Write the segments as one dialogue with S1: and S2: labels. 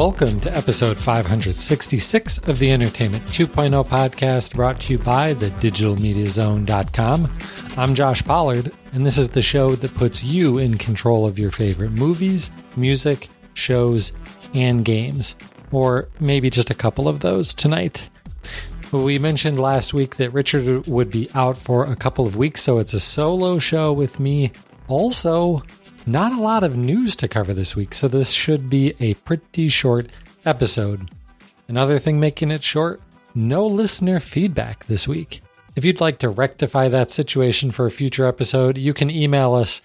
S1: Welcome to episode 566 of the Entertainment 2.0 podcast brought to you by the digitalmediazone.com. I'm Josh Pollard, and this is the show that puts you in control of your favorite movies, music, shows, and games. Or maybe just a couple of those tonight. We mentioned last week that Richard would be out for a couple of weeks, so it's a solo show with me. Also, not a lot of news to cover this week, so this should be a pretty short episode. Another thing making it short no listener feedback this week. If you'd like to rectify that situation for a future episode, you can email us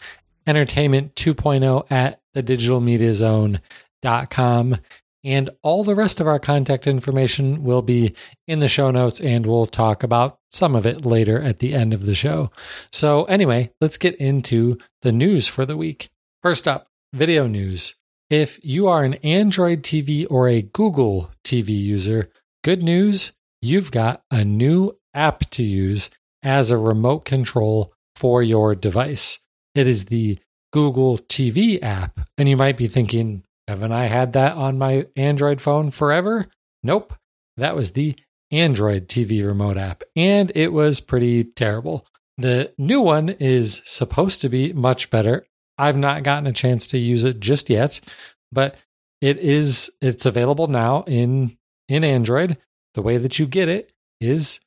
S1: entertainment 2.0 at thedigitalmediazone.com. And all the rest of our contact information will be in the show notes, and we'll talk about some of it later at the end of the show. So, anyway, let's get into the news for the week. First up, video news. If you are an Android TV or a Google TV user, good news, you've got a new app to use as a remote control for your device. It is the Google TV app. And you might be thinking, haven't I had that on my Android phone forever? Nope. That was the Android TV remote app, and it was pretty terrible. The new one is supposed to be much better. I've not gotten a chance to use it just yet, but it is it's available now in in Android. The way that you get it is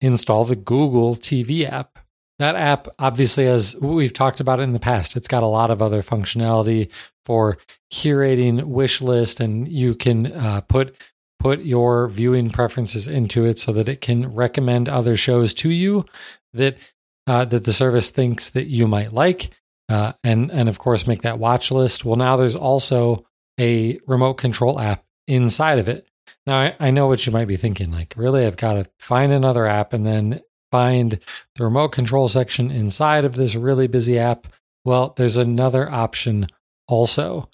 S1: install the Google TV app. That app, obviously, as we've talked about it in the past, it's got a lot of other functionality for curating wish list, and you can uh, put put your viewing preferences into it so that it can recommend other shows to you that uh, that the service thinks that you might like, uh, and and of course make that watch list. Well, now there's also a remote control app inside of it. Now I, I know what you might be thinking, like, really, I've got to find another app and then find the remote control section inside of this really busy app. Well, there's another option also.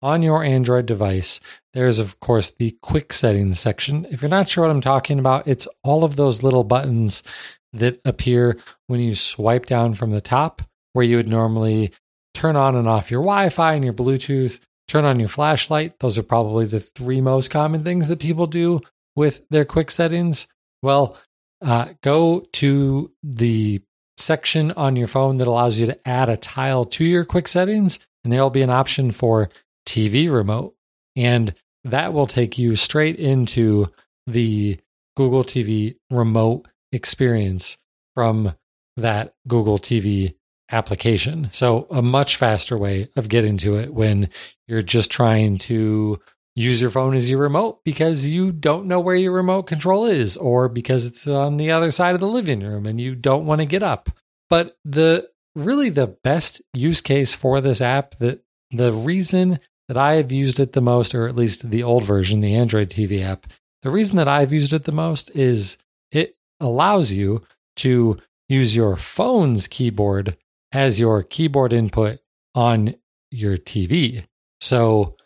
S1: On your Android device, there's, of course, the quick settings section. If you're not sure what I'm talking about, it's all of those little buttons that appear when you swipe down from the top, where you would normally turn on and off your Wi Fi and your Bluetooth, turn on your flashlight. Those are probably the three most common things that people do with their quick settings. Well, uh, go to the section on your phone that allows you to add a tile to your quick settings, and there will be an option for TV remote. And that will take you straight into the Google TV remote experience from that Google TV application. So, a much faster way of getting to it when you're just trying to use your phone as your remote because you don't know where your remote control is or because it's on the other side of the living room and you don't want to get up. But the really the best use case for this app that the reason that I have used it the most, or at least the old version, the Android TV app, the reason that I've used it the most is it allows you to use your phone's keyboard as your keyboard input on your TV. So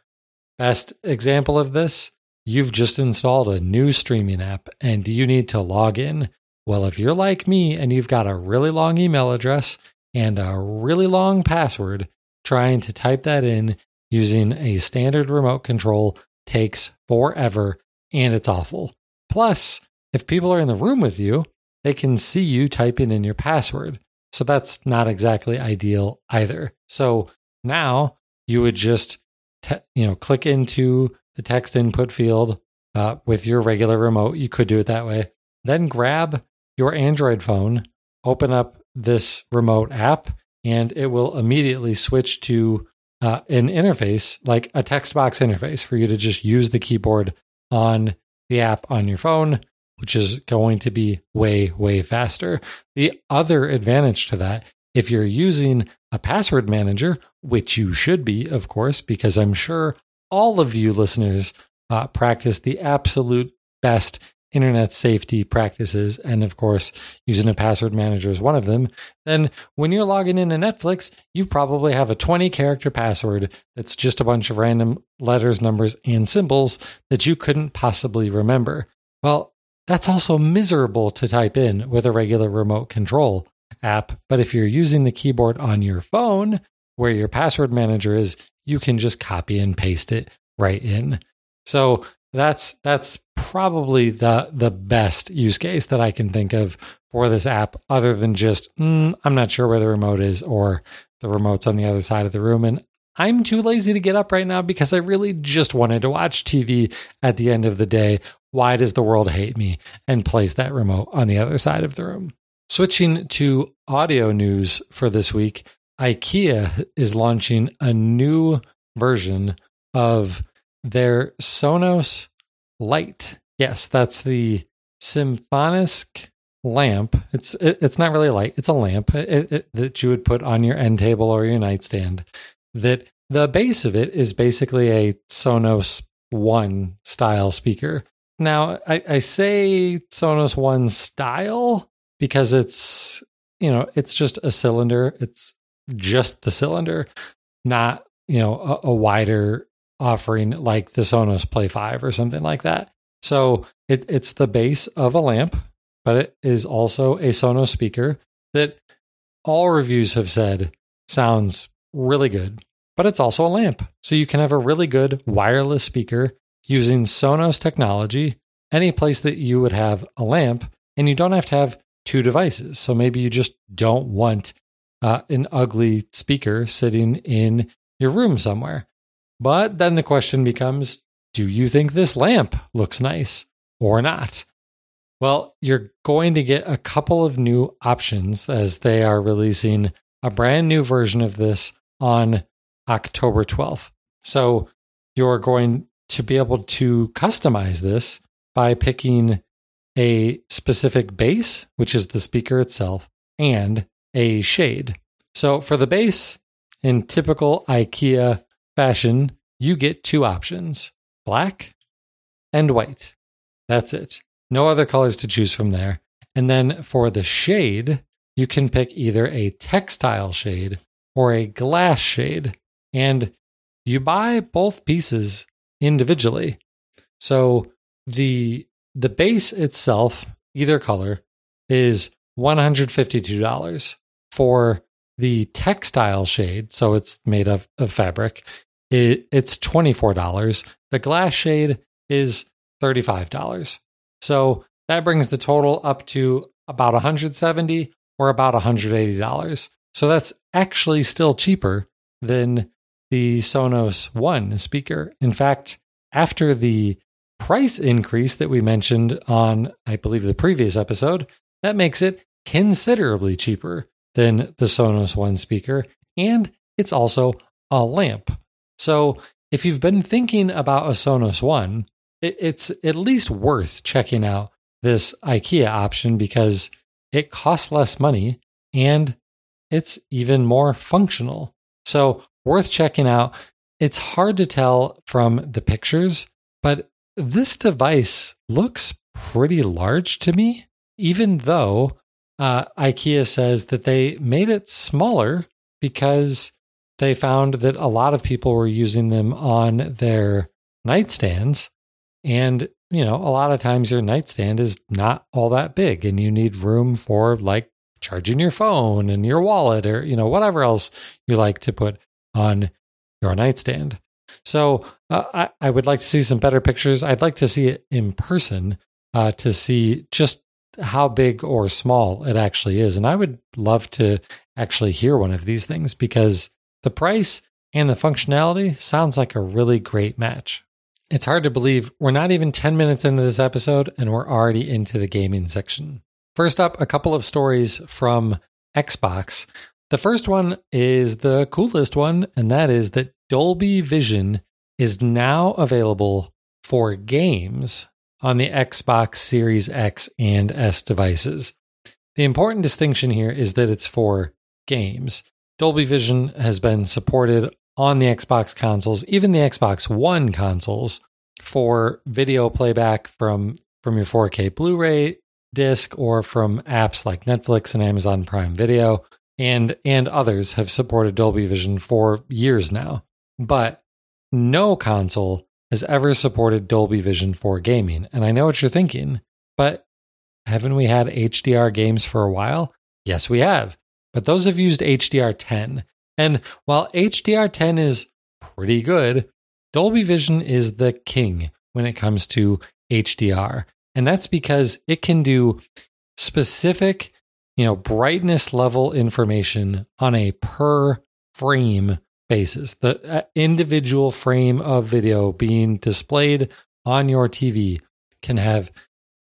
S1: Best example of this you've just installed a new streaming app and you need to log in. Well, if you're like me and you've got a really long email address and a really long password, trying to type that in using a standard remote control takes forever and it's awful. Plus, if people are in the room with you, they can see you typing in your password. So that's not exactly ideal either. So now you would just te- you know, click into the text input field uh, with your regular remote. You could do it that way. Then grab your Android phone, open up this remote app, and it will immediately switch to uh, an interface like a text box interface for you to just use the keyboard on the app on your phone, which is going to be way, way faster. The other advantage to that, if you're using a password manager, which you should be, of course, because I'm sure all of you listeners uh, practice the absolute best internet safety practices. And of course, using a password manager is one of them. Then when you're logging into Netflix, you probably have a 20 character password that's just a bunch of random letters, numbers, and symbols that you couldn't possibly remember. Well, that's also miserable to type in with a regular remote control app. But if you're using the keyboard on your phone, where your password manager is, you can just copy and paste it right in. So that's that's probably the the best use case that I can think of for this app, other than just mm, I'm not sure where the remote is or the remote's on the other side of the room, and I'm too lazy to get up right now because I really just wanted to watch TV at the end of the day. Why does the world hate me? And place that remote on the other side of the room. Switching to audio news for this week, IKEA is launching a new version of their Sonos Light. Yes, that's the Symfonisk lamp. It's it, it's not really a light; it's a lamp it, that you would put on your end table or your nightstand that the base of it is basically a Sonos One style speaker. Now, I, I say Sonos One style because it's, you know, it's just a cylinder. It's just the cylinder, not, you know, a, a wider offering like the Sonos Play 5 or something like that. So it, it's the base of a lamp, but it is also a Sonos speaker that all reviews have said sounds really good, but it's also a lamp. So you can have a really good wireless speaker using Sonos technology any place that you would have a lamp, and you don't have to have two devices. So maybe you just don't want uh, an ugly speaker sitting in your room somewhere. But then the question becomes do you think this lamp looks nice or not? Well, you're going to get a couple of new options as they are releasing a brand new version of this on October 12th. So you're going to be able to customize this by picking a specific base, which is the speaker itself, and a shade. So for the base, in typical IKEA fashion, you get two options black and white. That's it. No other colors to choose from there. And then for the shade, you can pick either a textile shade or a glass shade and you buy both pieces individually. So the the base itself, either color, is $152 for the textile shade, so it's made of, of fabric. It, it's $24. The glass shade is $35. So that brings the total up to about 170 or about $180. So that's actually still cheaper than the Sonos One speaker. In fact, after the price increase that we mentioned on, I believe, the previous episode, that makes it considerably cheaper than the Sonos One speaker. And it's also a lamp. So if you've been thinking about a Sonos One, it's at least worth checking out this IKEA option because it costs less money and it's even more functional. So worth checking out. It's hard to tell from the pictures, but this device looks pretty large to me, even though uh, IKEA says that they made it smaller because they found that a lot of people were using them on their nightstands. And, you know, a lot of times your nightstand is not all that big and you need room for like charging your phone and your wallet or, you know, whatever else you like to put on your nightstand. So uh, I, I, would like to see some better pictures. I'd like to see it in person uh, to see just how big or small it actually is. And I would love to actually hear one of these things because the price and the functionality sounds like a really great match. It's hard to believe we're not even 10 minutes into this episode and we're already into the gaming section. First up, a couple of stories from Xbox. The first one is the coolest one, and that is that Dolby Vision is now available for games on the Xbox Series X and S devices. The important distinction here is that it's for games. Dolby Vision has been supported on the Xbox consoles, even the Xbox One consoles, for video playback from, from your 4K Blu ray disc or from apps like Netflix and Amazon Prime Video and and others have supported Dolby Vision for years now. But no console has ever supported Dolby Vision for gaming. And I know what you're thinking, but haven't we had HDR games for a while? Yes, we have. But those have used HDR10. And while HDR10 is pretty good, Dolby Vision is the king when it comes to HDR. And that's because it can do specific, you know, brightness level information on a per frame basis. The uh, individual frame of video being displayed on your TV can have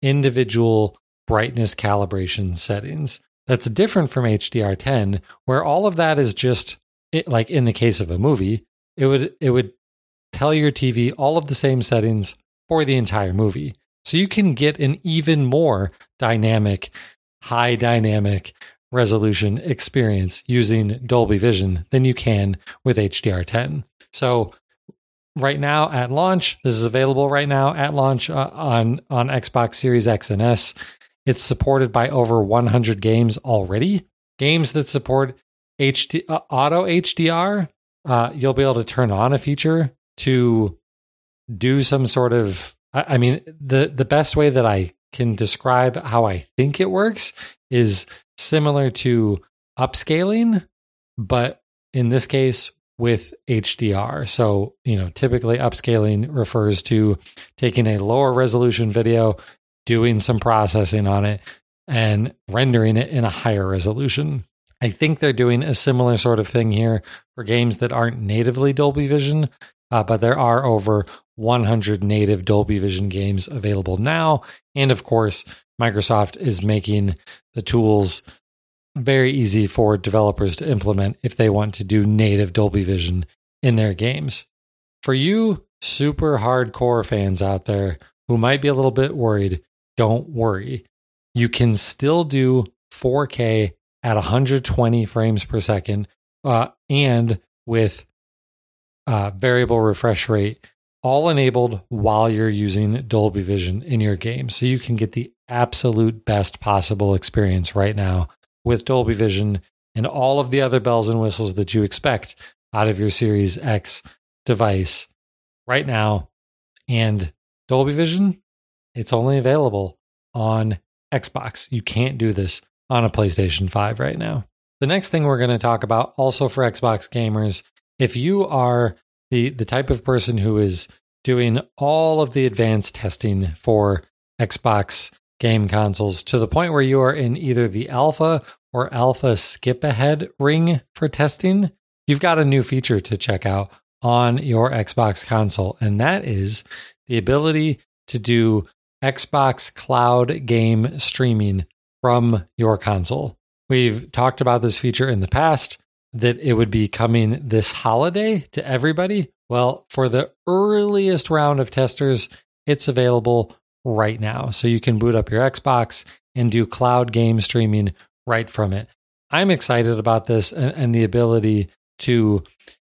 S1: individual brightness calibration settings. That's different from HDR10 where all of that is just it, like in the case of a movie, it would it would tell your TV all of the same settings for the entire movie. So you can get an even more dynamic, high dynamic resolution experience using Dolby Vision than you can with HDR10. So right now at launch, this is available right now at launch uh, on on Xbox Series X and S. It's supported by over 100 games already. Games that support HD uh, auto HDR, uh, you'll be able to turn on a feature to do some sort of I mean, the the best way that I can describe how I think it works is similar to upscaling, but in this case with HDR. So, you know, typically upscaling refers to taking a lower resolution video, doing some processing on it, and rendering it in a higher resolution. I think they're doing a similar sort of thing here for games that aren't natively Dolby Vision, uh, but there are over 100 native Dolby Vision games available now. And of course, Microsoft is making the tools very easy for developers to implement if they want to do native Dolby Vision in their games. For you super hardcore fans out there who might be a little bit worried, don't worry. You can still do 4K at 120 frames per second uh, and with uh, variable refresh rate all enabled while you're using Dolby Vision in your game. So you can get the absolute best possible experience right now with Dolby Vision and all of the other bells and whistles that you expect out of your Series X device right now. And Dolby Vision, it's only available on Xbox. You can't do this on a PlayStation 5 right now. The next thing we're going to talk about, also for Xbox gamers, if you are the the type of person who is doing all of the advanced testing for Xbox game consoles to the point where you are in either the alpha or alpha skip ahead ring for testing, you've got a new feature to check out on your Xbox console, and that is the ability to do Xbox cloud game streaming from your console. We've talked about this feature in the past that it would be coming this holiday to everybody. Well, for the earliest round of testers, it's available right now. So you can boot up your Xbox and do cloud game streaming right from it. I'm excited about this and, and the ability to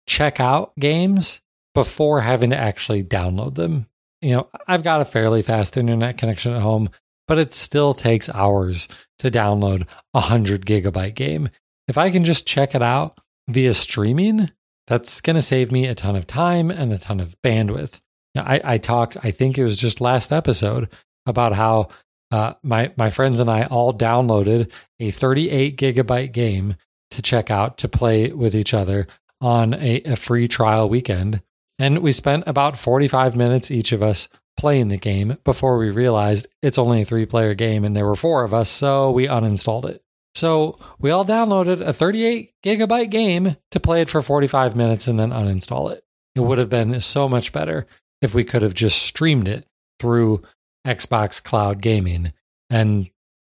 S1: check out games before having to actually download them. You know, I've got a fairly fast internet connection at home, but it still takes hours to download a 100 gigabyte game. If I can just check it out via streaming, that's going to save me a ton of time and a ton of bandwidth. Now, I, I talked, I think it was just last episode, about how uh, my my friends and I all downloaded a 38 gigabyte game to check out to play with each other on a, a free trial weekend, and we spent about 45 minutes each of us playing the game before we realized it's only a three player game and there were four of us, so we uninstalled it. So we all downloaded a 38 gigabyte game to play it for 45 minutes and then uninstall it. It would have been so much better if we could have just streamed it through Xbox Cloud Gaming. And,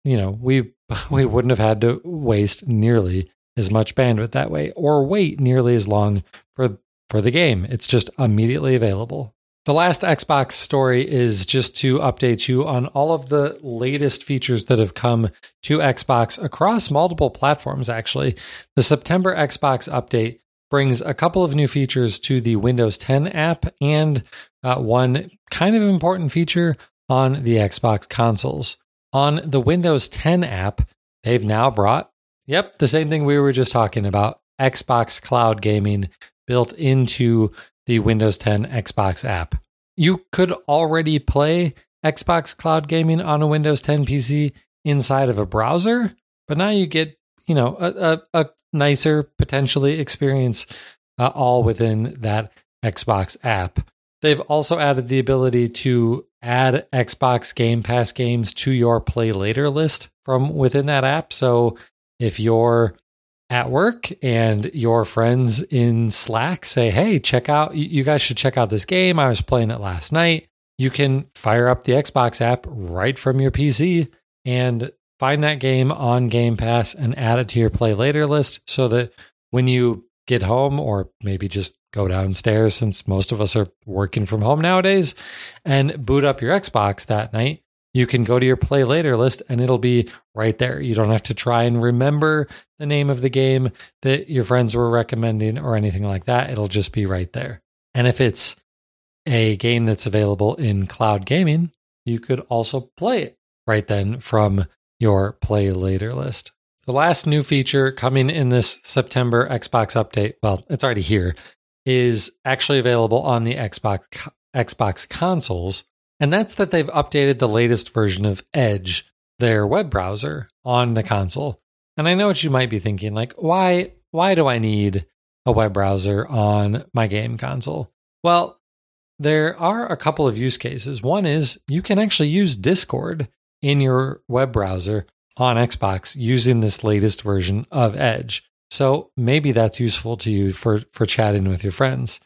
S1: you know, we we wouldn't have had to waste nearly as much bandwidth that way or wait nearly as long for for the game. It's just immediately available. The last Xbox story is just to update you on all of the latest features that have come to Xbox across multiple platforms, actually. The September Xbox update brings a couple of new features to the Windows 10 app and uh, one kind of important feature on the Xbox consoles. On the Windows 10 app, they've now brought, yep, the same thing we were just talking about Xbox Cloud Gaming built into the Windows 10 Xbox app. You could already play Xbox Cloud Gaming on a Windows 10 PC inside of a browser, but now you get, you know, a, a, a nicer potentially experience uh, all within that Xbox app. They've also added the ability to add Xbox Game Pass games to your play later list from within that app. So if you're at work and your friends in Slack say, Hey, check out, you guys should check out this game. I was playing it last night. You can fire up the Xbox app right from your PC and find that game on Game Pass and add it to your play later list so that when you get home or maybe just go downstairs since most of us are working from home nowadays and boot up your Xbox that night, you can go to your play later list and it'll be right there. You don't have to try and remember the name of the game that your friends were recommending or anything like that. It'll just be right there. And if it's a game that's available in cloud gaming, you could also play it right then from your play later list. The last new feature coming in this September Xbox update, well, it's already here, is actually available on the Xbox Xbox consoles and that's that they've updated the latest version of Edge, their web browser, on the console. And I know what you might be thinking, like, why why do I need a web browser on my game console? Well, there are a couple of use cases. One is you can actually use Discord in your web browser on Xbox using this latest version of Edge. So maybe that's useful to you for for chatting with your friends.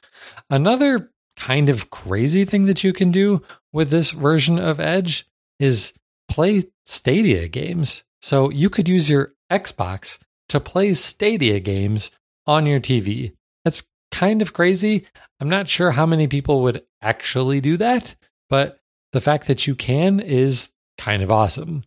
S1: Another kind of crazy thing that you can do with this version of Edge is play Stadia games. So you could use your Xbox to play Stadia games on your TV. That's kind of crazy. I'm not sure how many people would actually do that, but the fact that you can is kind of awesome.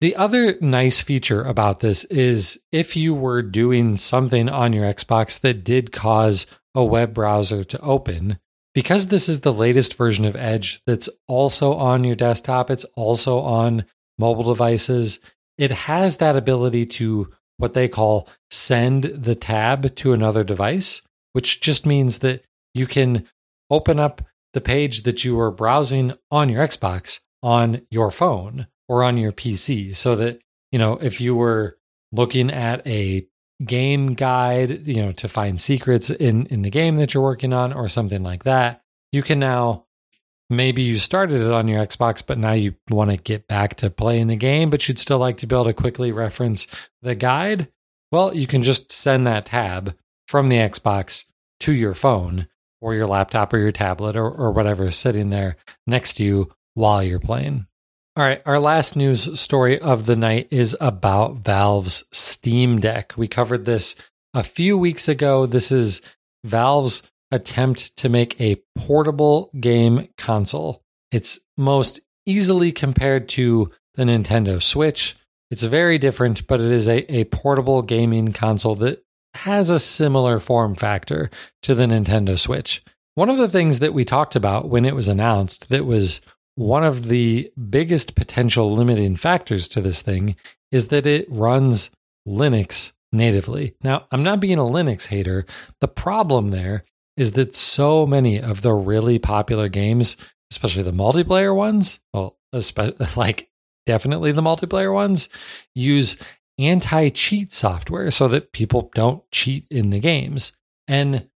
S1: The other nice feature about this is if you were doing something on your Xbox that did cause a web browser to open, because this is the latest version of Edge that's also on your desktop, it's also on mobile devices, it has that ability to what they call send the tab to another device, which just means that you can open up the page that you were browsing on your Xbox on your phone or on your PC so that, you know, if you were looking at a game guide, you know, to find secrets in in the game that you're working on or something like that, you can now maybe you started it on your Xbox, but now you want to get back to playing the game, but you'd still like to be able to quickly reference the guide. Well, you can just send that tab from the Xbox to your phone or your laptop or your tablet or, or whatever is sitting there next to you while you're playing. All right, our last news story of the night is about Valve's Steam Deck. We covered this a few weeks ago. This is Valve's attempt to make a portable game console. It's most easily compared to the Nintendo Switch. It's very different, but it is a, a portable gaming console that has a similar form factor to the Nintendo Switch. One of the things that we talked about when it was announced that was one of the biggest potential limiting factors to this thing is that it runs Linux natively. Now, I'm not being a Linux hater. The problem there is that so many of the really popular games, especially the multiplayer ones, well, like definitely the multiplayer ones, use anti cheat software so that people don't cheat in the games. And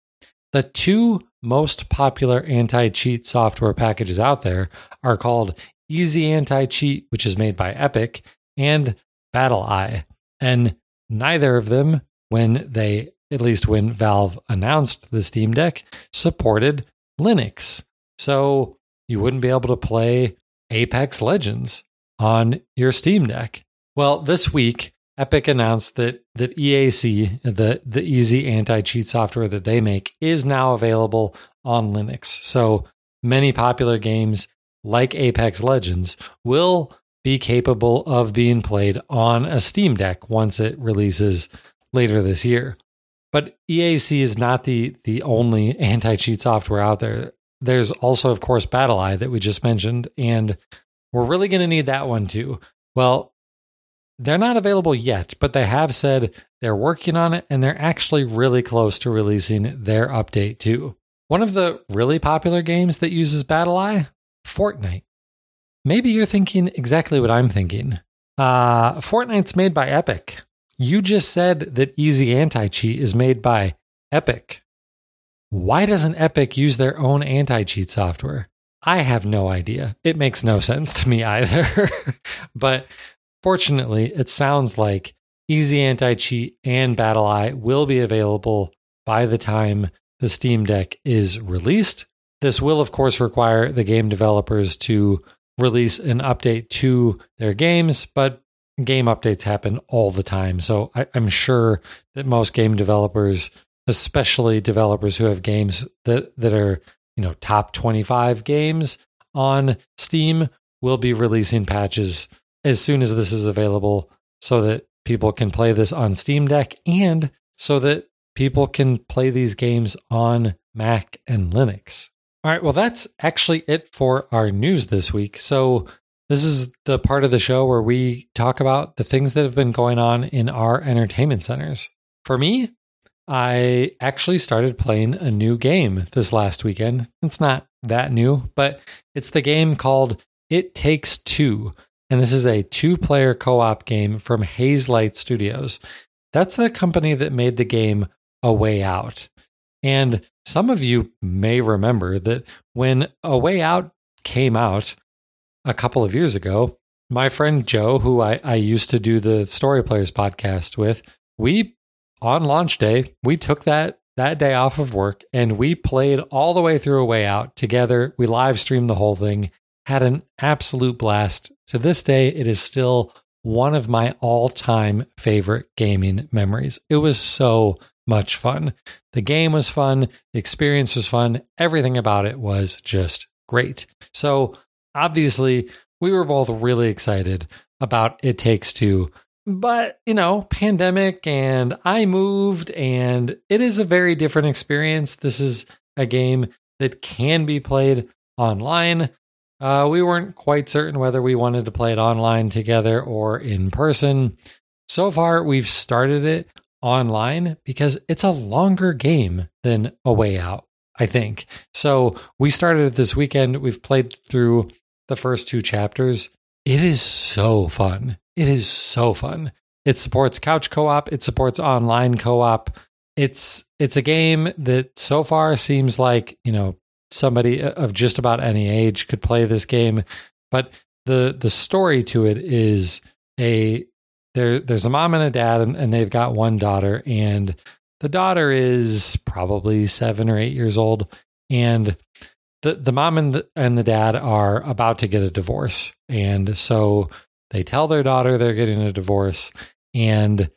S1: the two most popular anti cheat software packages out there are called Easy Anti Cheat, which is made by Epic, and BattlEye. And neither of them, when they, at least when Valve announced the Steam Deck, supported Linux. So you wouldn't be able to play Apex Legends on your Steam Deck. Well, this week, Epic announced that that EAC, the the easy anti-cheat software that they make, is now available on Linux. So many popular games like Apex Legends will be capable of being played on a Steam Deck once it releases later this year. But EAC is not the the only anti-cheat software out there. There's also, of course, BattlEye that we just mentioned, and we're really going to need that one too. Well, they're not available yet, but they have said they're working on it and they're actually really close to releasing their update too. One of the really popular games that uses BattlEye, Fortnite. Maybe you're thinking exactly what I'm thinking. Uh, Fortnite's made by Epic. You just said that Easy Anti Cheat is made by Epic. why doesn't Epic use their own anti cheat software? I have no idea. It makes no sense to me either. but fortunately, it sounds like Easy Anti Cheat and BattlEye will be available by the time the Steam Deck is released. This will, of course, require the game developers to release an update to their games, but game updates happen all the time. So I, am sure that most game developers, especially developers who have games that, that are, you know, top 25 games on Steam, will be releasing patches as soon as this is available so that people can play this on Steam Deck and so that people can play these games on Mac and Linux. All right, well, that's actually it for our news this week. So, this is the part of the show where we talk about the things that have been going on in our entertainment centers. For me, I actually started playing a new game this last weekend. It's not that new, but it's the game called It Takes Two. And this is a two player co op game from Hazelight Studios. That's the company that made the game A Way Out. And some of you may remember that when A Way Out came out a couple of years ago, my friend Joe, who I, I used to do the Story Players podcast with, we on launch day, we took that that day off of work and we played all the way through A Way Out together. We live streamed the whole thing, had an absolute blast. To this day, it is still one of my all time favorite gaming memories. It was so much fun. The game was fun, the experience was fun, everything about it was just great. So, obviously, we were both really excited about It Takes Two. But, you know, pandemic and I moved, and it is a very different experience. This is a game that can be played online. Uh, we weren't quite certain whether we wanted to play it online together or in person. So far, we've started it online because it's a longer game than A Way Out, I think. So we started it this weekend. We've played through the first two chapters. It is so fun. It is so fun. It supports couch co-op, it supports online co-op. It's it's a game that so far seems like, you know, somebody of just about any age could play this game, but the the story to it is a there there's a mom and a dad and, and they've got one daughter and the daughter is probably seven or eight years old and the the mom and the, and the dad are about to get a divorce and so they tell their daughter they're getting a divorce and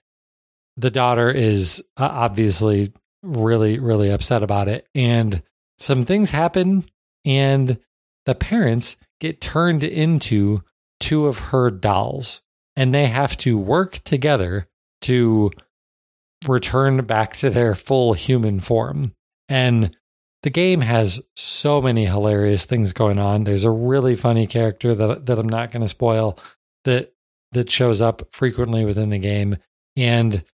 S1: the daughter is uh, obviously really really upset about it and some things happen and the parents get turned into two of her dolls and they have to work together to return back to their full human form. And the game has so many hilarious things going on. There's a really funny character that that I'm not going to spoil that that shows up frequently within the game and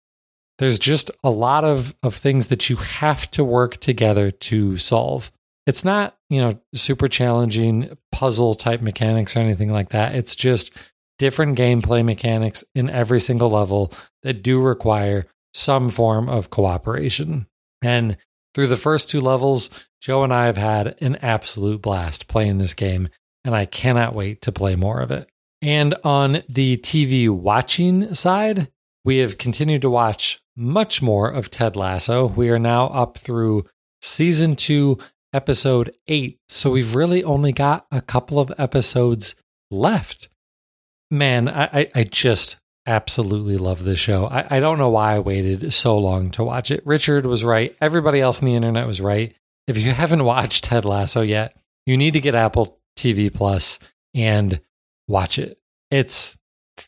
S1: there's just a lot of of things that you have to work together to solve. It's not, you know, super challenging puzzle type mechanics or anything like that. It's just different gameplay mechanics in every single level that do require some form of cooperation. And through the first two levels, Joe and I have had an absolute blast playing this game, and I cannot wait to play more of it. And on the TV watching side, we have continued to watch much more of Ted Lasso. We are now up through season two, episode eight. So we've really only got a couple of episodes left man, I, I just absolutely love this show. I, I don't know why I waited so long to watch it. Richard was right. Everybody else on the internet was right. If you haven't watched Ted Lasso yet, you need to get Apple TV Plus and watch it. It's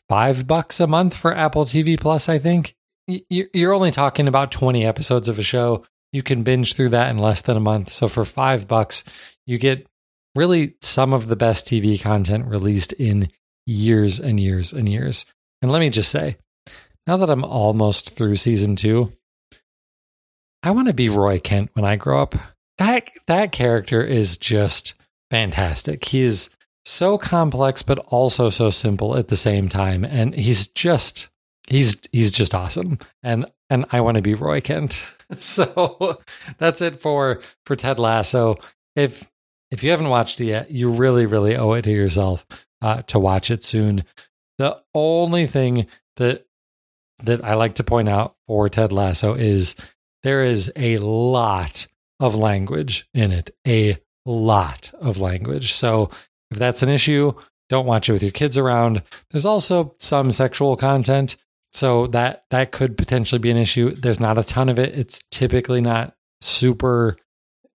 S1: five bucks a month for Apple TV Plus, I think. You're only talking about 20 episodes of a show. You can binge through that in less than a month. So for five bucks, you get really some of the best TV content released in years and years and years. And let me just say, now that I'm almost through season two, I want to be Roy Kent when I grow up. That that character is just fantastic. He is so complex but also so simple at the same time and he's just he's he's just awesome, and and I want to be Roy Kent. so that's it for for Ted Lasso. If if you haven't watched it yet, you really really owe it to yourself uh, to watch it soon. The only thing that that I like to point out for Ted Lasso is there is a lot of language in it, a lot of language. So if that's an issue, don't watch it with your kids around. There's also some sexual content, so that that could potentially be an issue. There's not a ton of it. It's typically not super,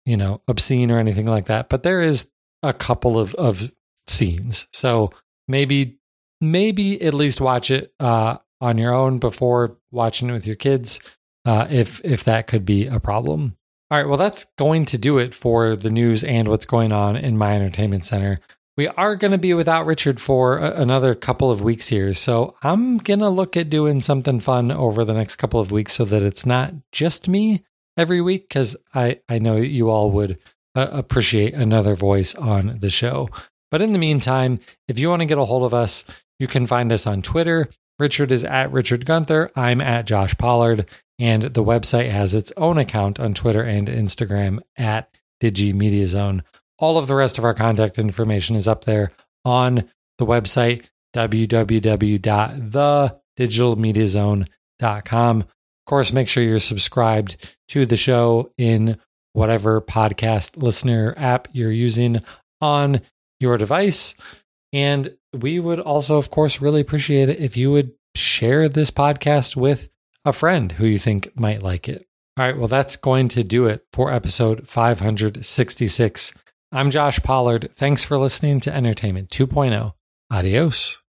S1: you know, obscene or anything like that, but there is a couple of of scenes. So maybe maybe at least watch it uh, on your own before watching it with your kids, uh, if if that could be a problem. All right, well, that's going to do it for the news and what's going on in my entertainment center. We are going to be without Richard for a- another couple of weeks here. So I'm going to look at doing something fun over the next couple of weeks so that it's not just me every week, because I, I know you all would uh, appreciate another voice on the show. But in the meantime, if you want to get a hold of us, you can find us on Twitter. Richard is at Richard Gunther. I'm at Josh Pollard. And the website has its own account on Twitter and Instagram at Digi Media Zone. All of the rest of our contact information is up there on the website, www.thedigitalmediazone.com. Of course, make sure you're subscribed to the show in whatever podcast listener app you're using on your device. And we would also, of course, really appreciate it if you would share this podcast with a friend who you think might like it. All right, well, that's going to do it for episode 566. I'm Josh Pollard. Thanks for listening to Entertainment 2.0. Adios.